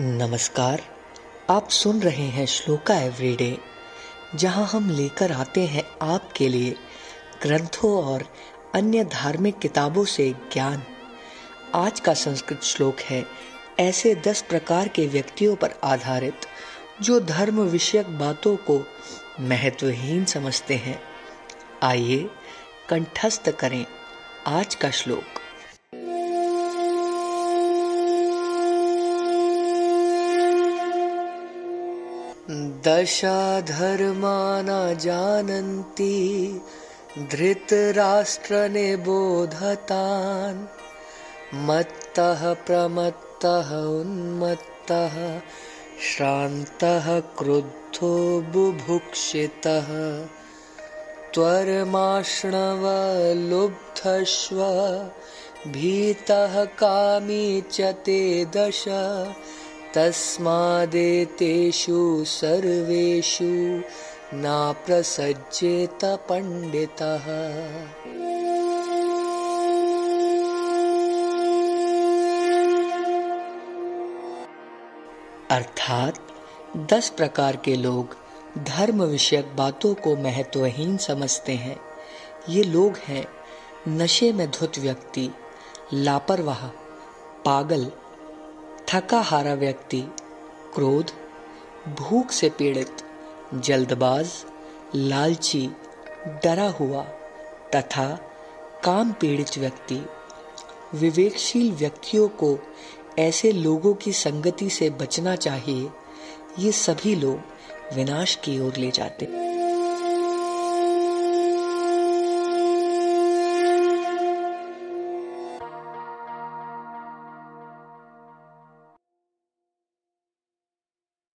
नमस्कार। आप सुन रहे हैं श्लोका एवरीडे, जहाँ हम लेकर आते हैं आपके लिए ग्रंथों और अन्य धार्मिक किताबों से ज्ञान। आज का संस्कृत श्लोक है, ऐसे दस प्रकार के व्यक्तियों पर आधारित, जो धर्म विषयक बातों को महत्वहीन समझते हैं। आइए, कंठस्थ करें आज का श्लोक। दशाधर्मा न जानन्ति धृतराष्ट्रनिबोधतान् मत्तः प्रमत्तः उन्मत्तः श्रान्तः क्रुद्धो बुभुक्षितः। त्वरमाश्णवलुब्धश्व भीतः कामी च ते दश तस्मादेतेषु सर्वेषु न प्रसज्जेत पंडितः अर्थात दस प्रकार के लोग धर्म विषयक बातों को महत्वहीन समझते हैं। ये लोग हैं नशे में धुत व्यक्ति, लापरवाह, पागल थका हारा व्यक्ति, क्रोध, भूख से पीड़ित, जल्दबाज, लालची, डरा हुआ तथा काम पीड़ित व्यक्ति। विवेकशील व्यक्तियों को ऐसे लोगों की संगति से बचना चाहिए, ये सभी लोग विनाश की ओर ले जाते